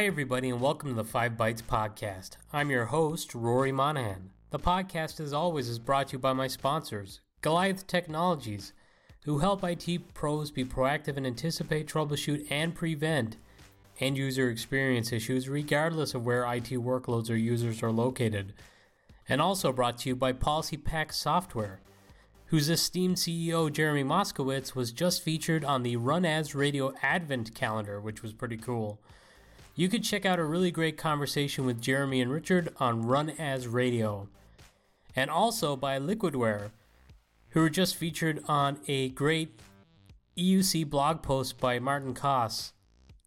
Hi, everybody, and welcome to the Five Bytes Podcast. I'm your host, Rory Monaghan. The podcast, as always, is brought to you by my sponsors, Goliath Technologies, who help IT pros be proactive and anticipate, troubleshoot, and prevent end user experience issues regardless of where IT workloads or users are located. And also brought to you by PolicyPak Software, whose esteemed CEO Jeremy Moskowitz was just featured on the Run As Radio Advent calendar, which was pretty cool. You could check out a really great conversation with Jeremy and Richard on Run As Radio. And also by Liquidware, who were just featured on a great EUC blog post by Martin Koss,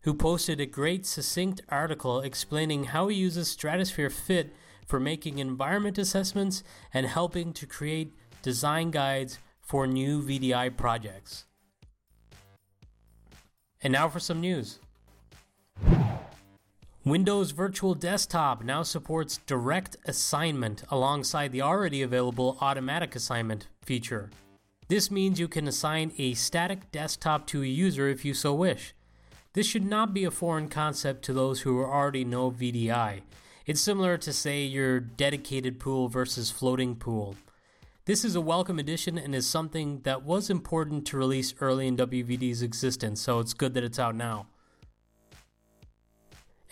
who posted a great succinct article explaining how he uses Stratusphere Fit for making environment assessments and helping to create design guides for new VDI projects. And now for some news. Windows Virtual Desktop now supports direct assignment alongside the already available automatic assignment feature. This means you can assign a static desktop to a user if you so wish. This should not be a foreign concept to those who already know VDI. It's similar to, say, your dedicated pool versus floating pool. This is a welcome addition and is something that was important to release early in WVD's existence, so it's good that it's out now.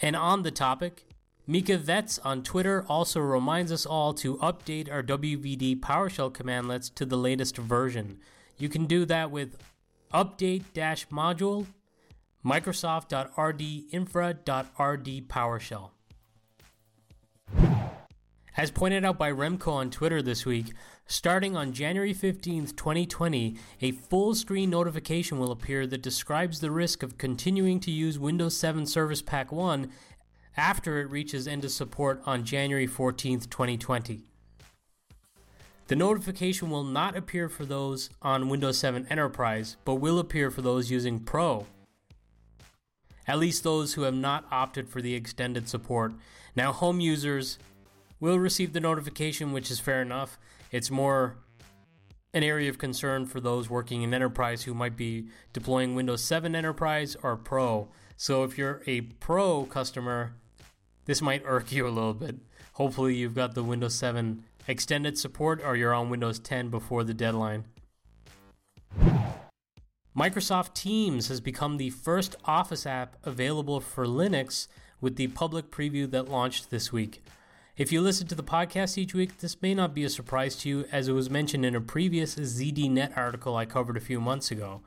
And on the topic, Mika Vets on Twitter also reminds us all to update our WVD PowerShell commandlets to the latest version. You can do that with update module microsoft.rdinfra.rdpowershell. As pointed out by Remco on Twitter this week, starting on January 15th, 2020, a full screen notification will appear that describes the risk of continuing to use Windows 7 Service Pack 1 after it reaches end of support on January 14th, 2020. The notification will not appear for those on Windows 7 Enterprise, but will appear for those using Pro. At least those who have not opted for the extended support. Now, home users will receive the notification, which is fair enough. It's more an area of concern for those working in enterprise who might be deploying Windows 7 Enterprise or Pro. So if you're a Pro customer, this might irk you a little bit. Hopefully, you've got the Windows 7 extended support or you're on Windows 10 before the deadline. Microsoft Teams has become the first Office app available for Linux with the public preview that launched this week. If you listen to the podcast each week, this may not be a surprise to you, as it was mentioned in a previous ZDNet article I covered a few months ago.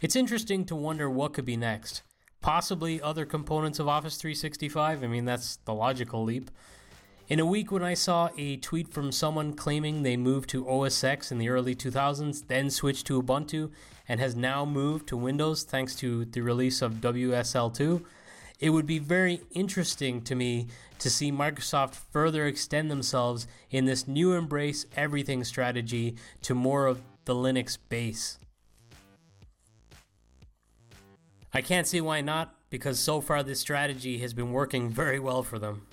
It's interesting to wonder what could be next. Possibly other components of Office 365. I mean, that's the logical leap. In a week when I saw a tweet from someone claiming they moved to OS X in the early 2000s, then switched to Ubuntu, and has now moved to Windows thanks to the release of WSL2, it would be very interesting to me to see Microsoft further extend themselves in this new embrace everything strategy to more of the Linux base. I can't see why not, because so far this strategy has been working very well for them.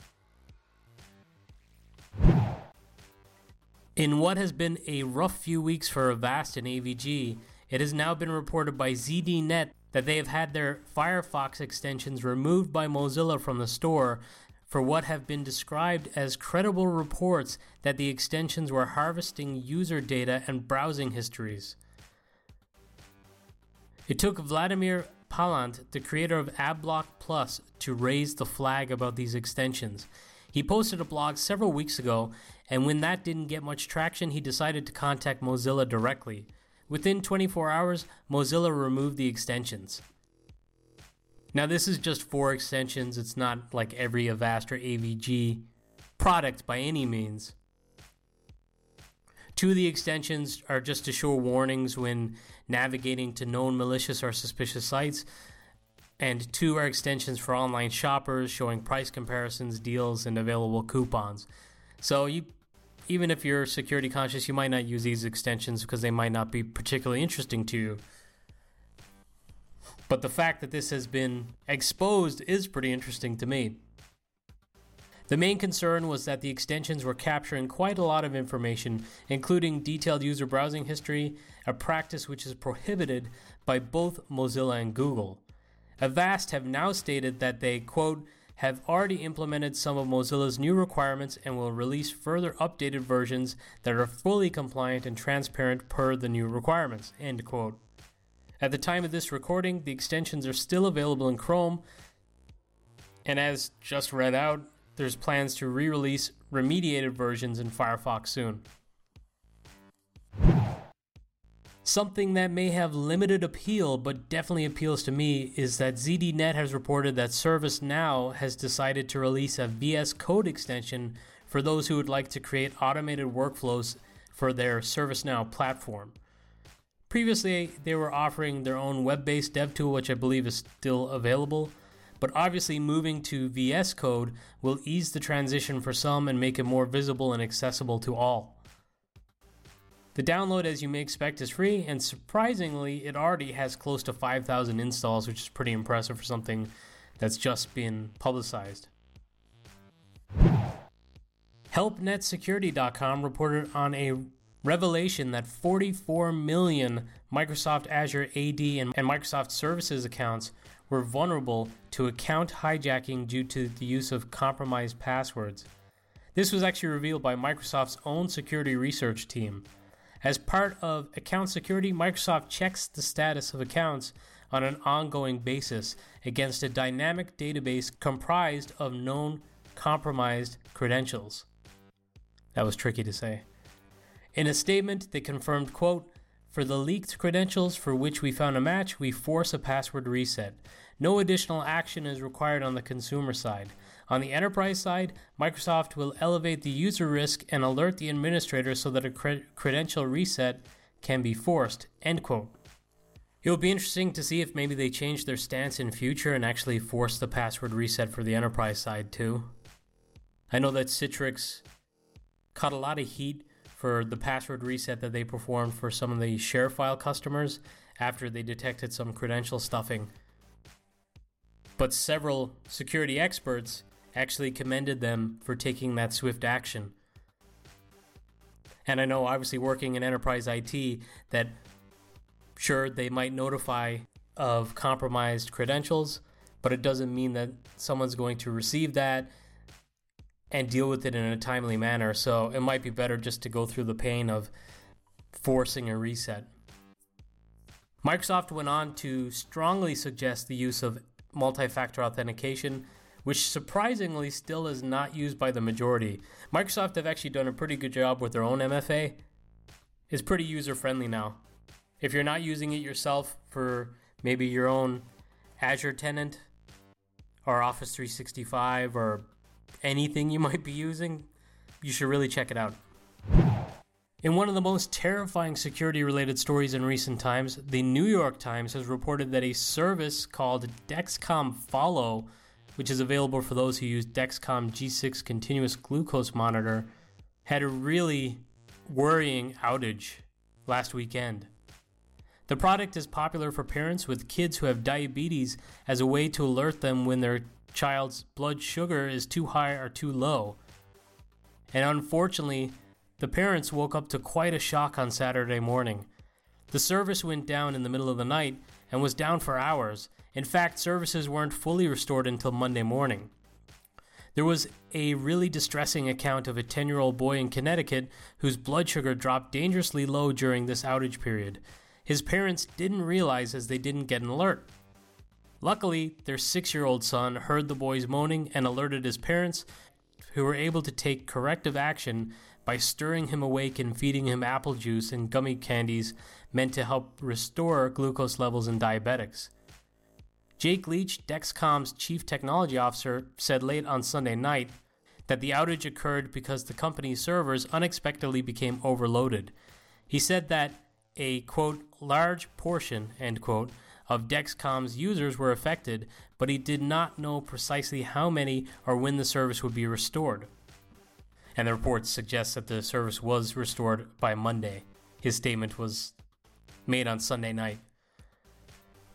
In what has been a rough few weeks for Avast and AVG, it has now been reported by ZDNet that they have had their Firefox extensions removed by Mozilla from the store for what have been described as credible reports that the extensions were harvesting user data and browsing histories. It took Vladimir Palant, the creator of AdBlock Plus, to raise the flag about these extensions. He posted a blog several weeks ago, and when that didn't get much traction, he decided to contact Mozilla directly. Within 24 hours, Mozilla removed the extensions. Now, this is just four extensions. It's not like every Avast or AVG product by any means. Two of the extensions are just to show warnings when navigating to known malicious or suspicious sites, and two are extensions for online shoppers showing price comparisons, deals, and available coupons. So you even if you're security conscious, you might not use these extensions because they might not be particularly interesting to you. But the fact that this has been exposed is pretty interesting to me. The main concern was that the extensions were capturing quite a lot of information, including detailed user browsing history, a practice which is prohibited by both Mozilla and Google. Avast have now stated that they, quote, have already implemented some of Mozilla's new requirements and will release further updated versions that are fully compliant and transparent per the new requirements. End quote. At the time of this recording, the extensions are still available in Chrome, and as just read out, there's plans to re release remediated versions in Firefox soon. Something that may have limited appeal but definitely appeals to me is that ZDNet has reported that ServiceNow has decided to release a VS Code extension for those who would like to create automated workflows for their ServiceNow platform. Previously, they were offering their own web based dev tool, which I believe is still available, but obviously moving to VS Code will ease the transition for some and make it more visible and accessible to all. The download, as you may expect, is free, and surprisingly, it already has close to 5,000 installs, which is pretty impressive for something that's just been publicized. HelpNetSecurity.com reported on a revelation that 44 million Microsoft Azure AD and, Microsoft Services accounts were vulnerable to account hijacking due to the use of compromised passwords. This was actually revealed by Microsoft's own security research team. As part of account security, Microsoft checks the status of accounts on an ongoing basis against a dynamic database comprised of known compromised credentials. That was tricky to say. In a statement, they confirmed, quote, for the leaked credentials for which we found a match, we force a password reset. No additional action is required on the consumer side. On the enterprise side, Microsoft will elevate the user risk and alert the administrator so that a cre- credential reset can be forced. End quote. It will be interesting to see if maybe they change their stance in future and actually force the password reset for the enterprise side too. I know that Citrix caught a lot of heat for the password reset that they performed for some of the ShareFile customers after they detected some credential stuffing. But several security experts actually commended them for taking that swift action. And I know, obviously, working in enterprise IT, that sure, they might notify of compromised credentials, but it doesn't mean that someone's going to receive that and deal with it in a timely manner. So it might be better just to go through the pain of forcing a reset. Microsoft went on to strongly suggest the use of multi factor authentication which surprisingly still is not used by the majority. Microsoft have actually done a pretty good job with their own MFA. It's pretty user friendly now. If you're not using it yourself for maybe your own Azure tenant or Office 365 or anything you might be using, you should really check it out. In one of the most terrifying security related stories in recent times, the New York Times has reported that a service called Dexcom Follow which is available for those who use Dexcom G6 continuous glucose monitor, had a really worrying outage last weekend. The product is popular for parents with kids who have diabetes as a way to alert them when their child's blood sugar is too high or too low. And unfortunately, the parents woke up to quite a shock on Saturday morning. The service went down in the middle of the night and was down for hours, in fact, services weren't fully restored until Monday morning. There was a really distressing account of a 10 year old boy in Connecticut whose blood sugar dropped dangerously low during this outage period. His parents didn't realize as they didn't get an alert. Luckily, their six year old son heard the boy's moaning and alerted his parents, who were able to take corrective action by stirring him awake and feeding him apple juice and gummy candies meant to help restore glucose levels in diabetics. Jake Leach, Dexcom's chief technology officer, said late on Sunday night that the outage occurred because the company's servers unexpectedly became overloaded. He said that a quote large portion end quote of Dexcom's users were affected, but he did not know precisely how many or when the service would be restored. And the report suggests that the service was restored by Monday. His statement was made on Sunday night.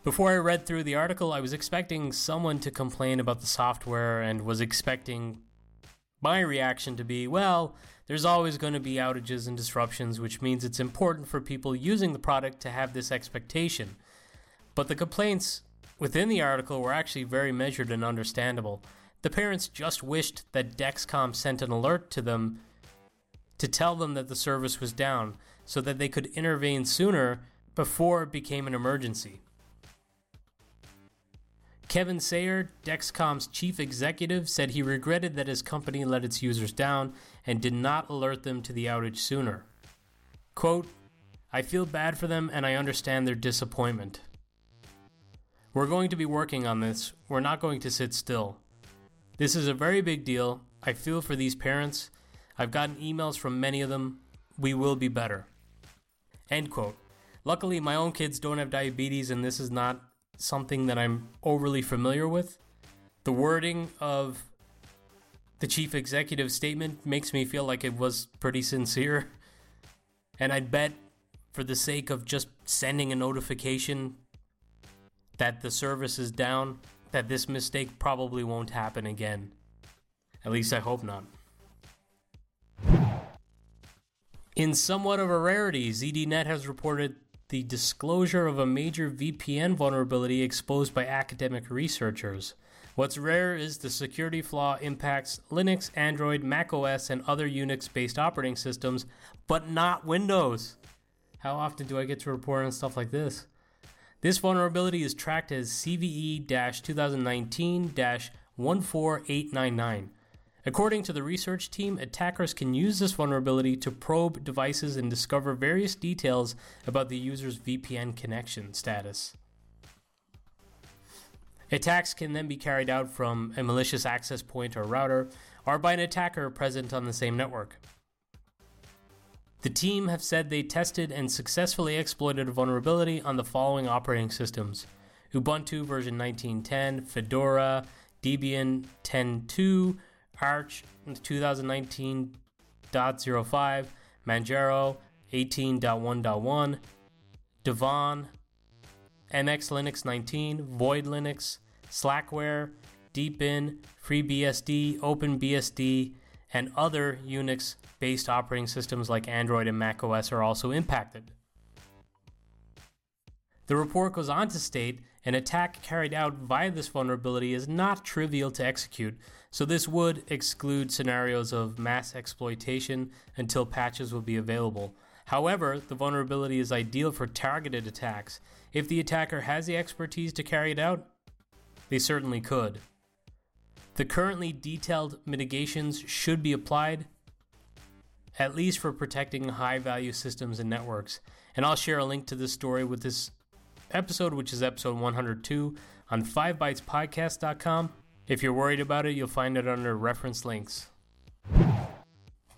Before I read through the article, I was expecting someone to complain about the software and was expecting my reaction to be, well, there's always going to be outages and disruptions, which means it's important for people using the product to have this expectation. But the complaints within the article were actually very measured and understandable. The parents just wished that Dexcom sent an alert to them to tell them that the service was down so that they could intervene sooner before it became an emergency. Kevin Sayer, Dexcom's chief executive, said he regretted that his company let its users down and did not alert them to the outage sooner. Quote, I feel bad for them and I understand their disappointment. We're going to be working on this. We're not going to sit still. This is a very big deal. I feel for these parents. I've gotten emails from many of them. We will be better. End quote. Luckily, my own kids don't have diabetes, and this is not something that I'm overly familiar with. The wording of the chief executive statement makes me feel like it was pretty sincere. And I'd bet, for the sake of just sending a notification that the service is down, that this mistake probably won't happen again. At least I hope not. In somewhat of a rarity, ZDNet has reported the disclosure of a major VPN vulnerability exposed by academic researchers. What's rare is the security flaw impacts Linux, Android, macOS, and other Unix based operating systems, but not Windows. How often do I get to report on stuff like this? This vulnerability is tracked as CVE 2019 14899. According to the research team, attackers can use this vulnerability to probe devices and discover various details about the user's VPN connection status. Attacks can then be carried out from a malicious access point or router, or by an attacker present on the same network. The team have said they tested and successfully exploited a vulnerability on the following operating systems Ubuntu version 1910, Fedora, Debian 10.2, Arch 2019.05, Manjaro 18.1.1, Devuan, MX Linux 19, Void Linux, Slackware, Deepin, FreeBSD, OpenBSD, and other Unix based operating systems like Android and macOS are also impacted. The report goes on to state an attack carried out via this vulnerability is not trivial to execute, so this would exclude scenarios of mass exploitation until patches will be available. However, the vulnerability is ideal for targeted attacks. If the attacker has the expertise to carry it out, they certainly could. The currently detailed mitigations should be applied, at least for protecting high value systems and networks. And I'll share a link to this story with this episode, which is episode 102, on 5bytespodcast.com. If you're worried about it, you'll find it under reference links.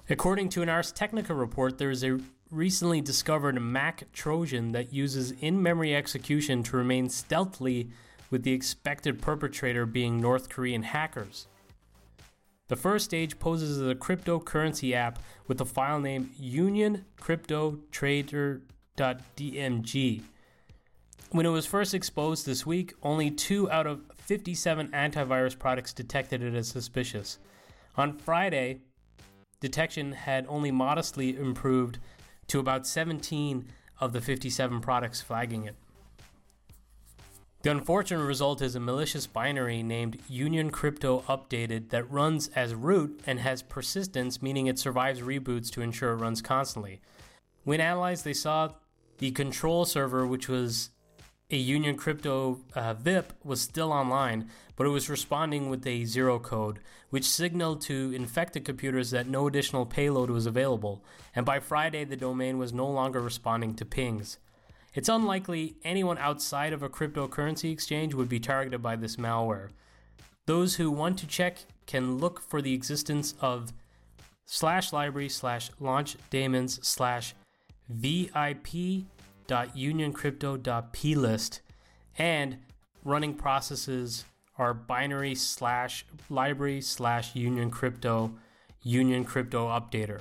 According to an Ars Technica report, there is a recently discovered Mac Trojan that uses in memory execution to remain stealthily, with the expected perpetrator being North Korean hackers. The first stage poses as a cryptocurrency app with the file name unioncryptotrader.dmg. When it was first exposed this week, only two out of 57 antivirus products detected it as suspicious. On Friday, detection had only modestly improved to about 17 of the 57 products flagging it. The unfortunate result is a malicious binary named Union Crypto Updated that runs as root and has persistence, meaning it survives reboots to ensure it runs constantly. When analyzed, they saw the control server, which was a Union Crypto uh, VIP was still online, but it was responding with a zero code, which signaled to infected computers that no additional payload was available, and by Friday the domain was no longer responding to pings. It's unlikely anyone outside of a cryptocurrency exchange would be targeted by this malware. Those who want to check can look for the existence of slash library slash launch daemons slash VIP unioncrypto.plist and running processes are binary slash library slash union crypto union crypto updater.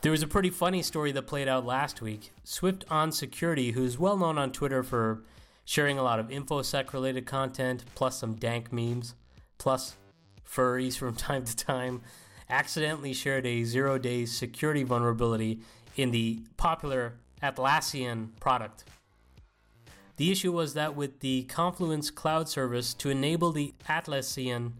There was a pretty funny story that played out last week. Swift on Security, who's well known on Twitter for sharing a lot of InfoSec related content, plus some dank memes, plus furries from time to time, accidentally shared a zero day security vulnerability in the popular Atlassian product. The issue was that with the Confluence cloud service to enable the Atlassian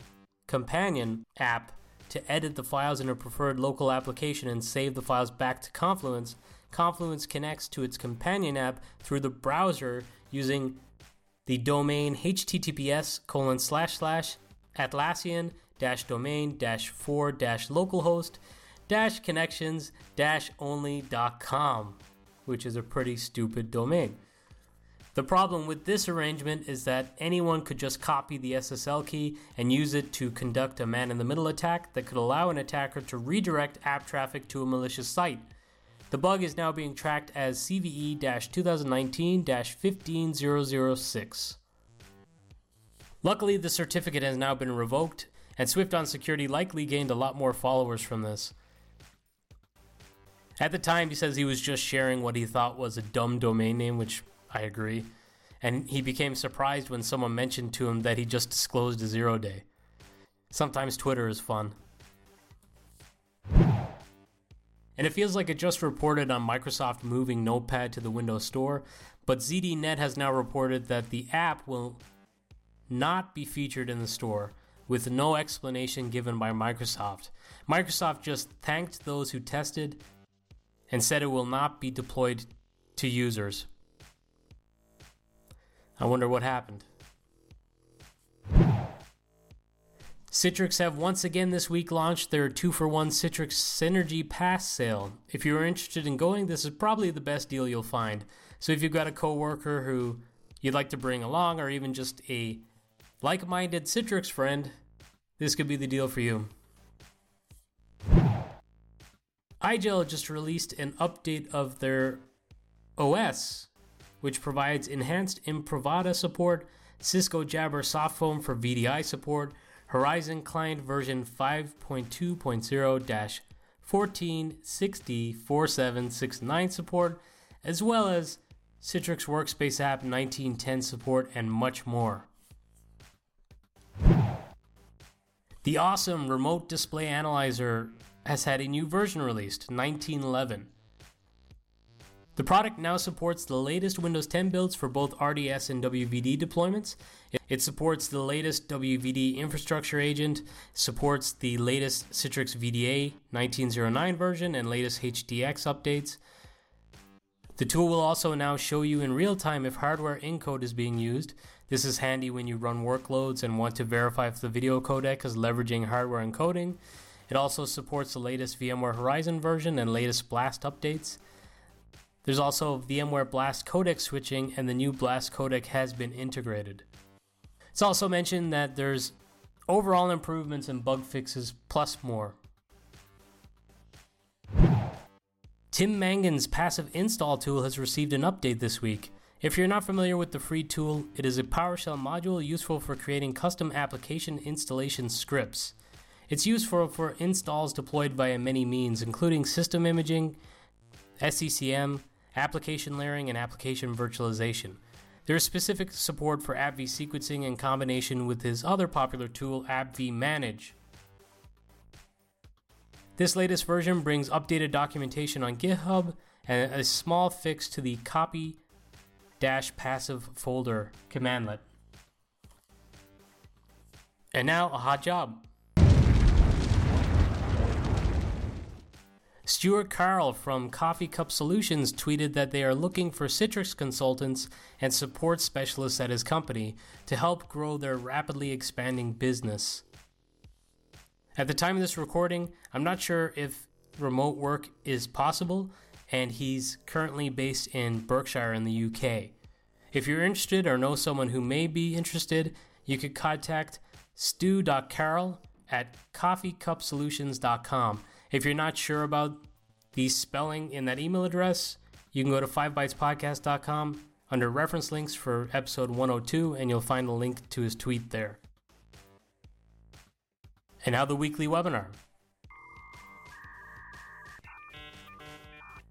companion app to edit the files in a preferred local application and save the files back to Confluence, Confluence connects to its companion app through the browser using the domain https colon slash slash atlassian dash domain dash for dash localhost connections only.com, which is a pretty stupid domain. The problem with this arrangement is that anyone could just copy the SSL key and use it to conduct a man in the middle attack that could allow an attacker to redirect app traffic to a malicious site. The bug is now being tracked as CVE 2019 15006. Luckily, the certificate has now been revoked, and Swift on Security likely gained a lot more followers from this. At the time, he says he was just sharing what he thought was a dumb domain name, which I agree. And he became surprised when someone mentioned to him that he just disclosed a zero day. Sometimes Twitter is fun. And it feels like it just reported on Microsoft moving Notepad to the Windows Store, but ZDNet has now reported that the app will not be featured in the store, with no explanation given by Microsoft. Microsoft just thanked those who tested and said it will not be deployed to users. I wonder what happened. Citrix have once again this week launched their 2 for 1 Citrix Synergy Pass sale. If you're interested in going, this is probably the best deal you'll find. So if you've got a coworker who you'd like to bring along or even just a like-minded Citrix friend, this could be the deal for you. iGel just released an update of their OS which provides enhanced Imprivata support, Cisco Jabber Softphone for VDI support, Horizon Client version 5.2.0 1460 4769 support, as well as Citrix Workspace App 1910 support, and much more. The awesome Remote Display Analyzer has had a new version released, 1911. The product now supports the latest Windows 10 builds for both RDS and WVD deployments. It supports the latest WVD infrastructure agent, supports the latest Citrix VDA 1909 version, and latest HDX updates. The tool will also now show you in real time if hardware encode is being used. This is handy when you run workloads and want to verify if the video codec is leveraging hardware encoding. It also supports the latest VMware Horizon version and latest BLAST updates. There's also VMware Blast codec switching, and the new Blast codec has been integrated. It's also mentioned that there's overall improvements and bug fixes, plus more. Tim Mangan's passive install tool has received an update this week. If you're not familiar with the free tool, it is a PowerShell module useful for creating custom application installation scripts. It's used for for installs deployed via many means, including system imaging, SCCM, application layering, and application virtualization. There is specific support for AppV sequencing in combination with his other popular tool, AppV Manage. This latest version brings updated documentation on GitHub and a small fix to the copy passive folder commandlet. And now a hot job. Stuart Carroll from Coffee Cup Solutions tweeted that they are looking for Citrix consultants and support specialists at his company to help grow their rapidly expanding business. At the time of this recording, I'm not sure if remote work is possible, and he's currently based in Berkshire in the UK. If you're interested or know someone who may be interested, you could contact stu.carroll at coffeecupsolutions.com. If you're not sure about the spelling in that email address, you can go to 5bytespodcast.com under reference links for episode 102, and you'll find a link to his tweet there. And now the weekly webinar.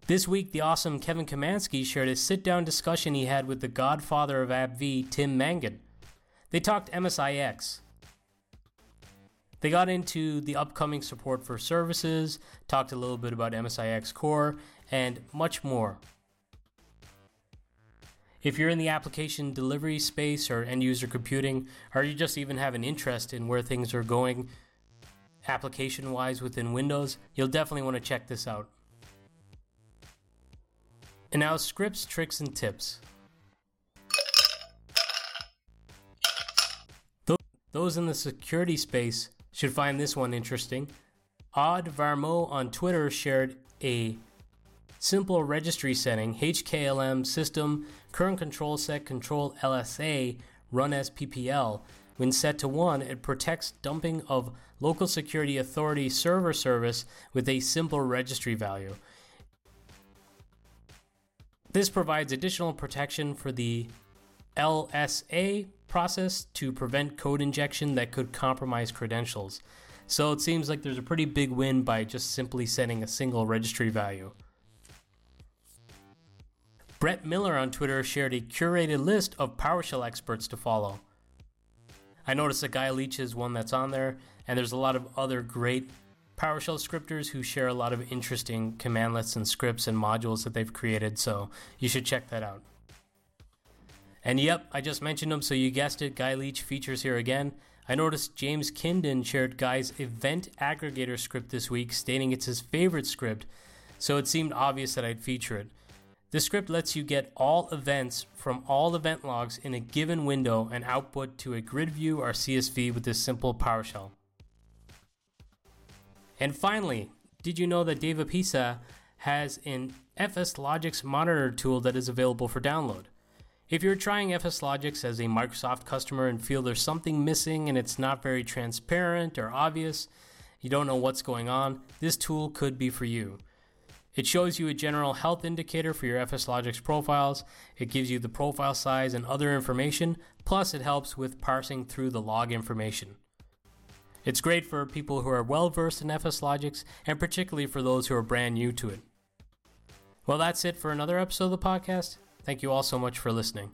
This week, the awesome Kevin Kaminski shared a sit down discussion he had with the godfather of AppV, Tim Mangan. They talked MSIX, they got into the upcoming support for services, talked a little bit about MSIX Core, and much more. If you're in the application delivery space or end user computing, or you just even have an interest in where things are going application wise within Windows, you'll definitely want to check this out. And now, scripts, tricks, and tips. Those in the security space should find this one interesting. Oddvar Moe on Twitter shared a simple registry setting HKLM system current control set control LSA run as PPL. When set to 1, it protects dumping of local security authority server service with a simple registry value. This provides additional protection for the LSA process to prevent code injection that could compromise credentials. So it seems like there's a pretty big win by just simply setting a single registry value. Brett Miller on Twitter shared a curated list of PowerShell experts to follow. I noticed that Guy Leech is one that's on there, and there's a lot of other great PowerShell scripters who share a lot of interesting commandlets and scripts and modules that they've created, so you should check that out. And yep, I just mentioned him, so you guessed it, Guy Leech features here again. I noticed James Kindon shared Guy's event aggregator script this week, stating it's his favorite script, so it seemed obvious that I'd feature it. This script lets you get all events from all event logs in a given window and output to a grid view or CSV with this simple PowerShell. And finally, did you know that Dave Apisa has an FSLogix monitor tool that is available for download? If you're trying FSLogix as a Microsoft customer and feel there's something missing and it's not very transparent or obvious, you don't know what's going on, this tool could be for you. It shows you a general health indicator for your FSLogix profiles. It gives you the profile size and other information, plus it helps with parsing through the log information. It's great for people who are well versed in FSLogix and particularly for those who are brand new to it. Well, that's it for another episode of the podcast. Thank you all so much for listening.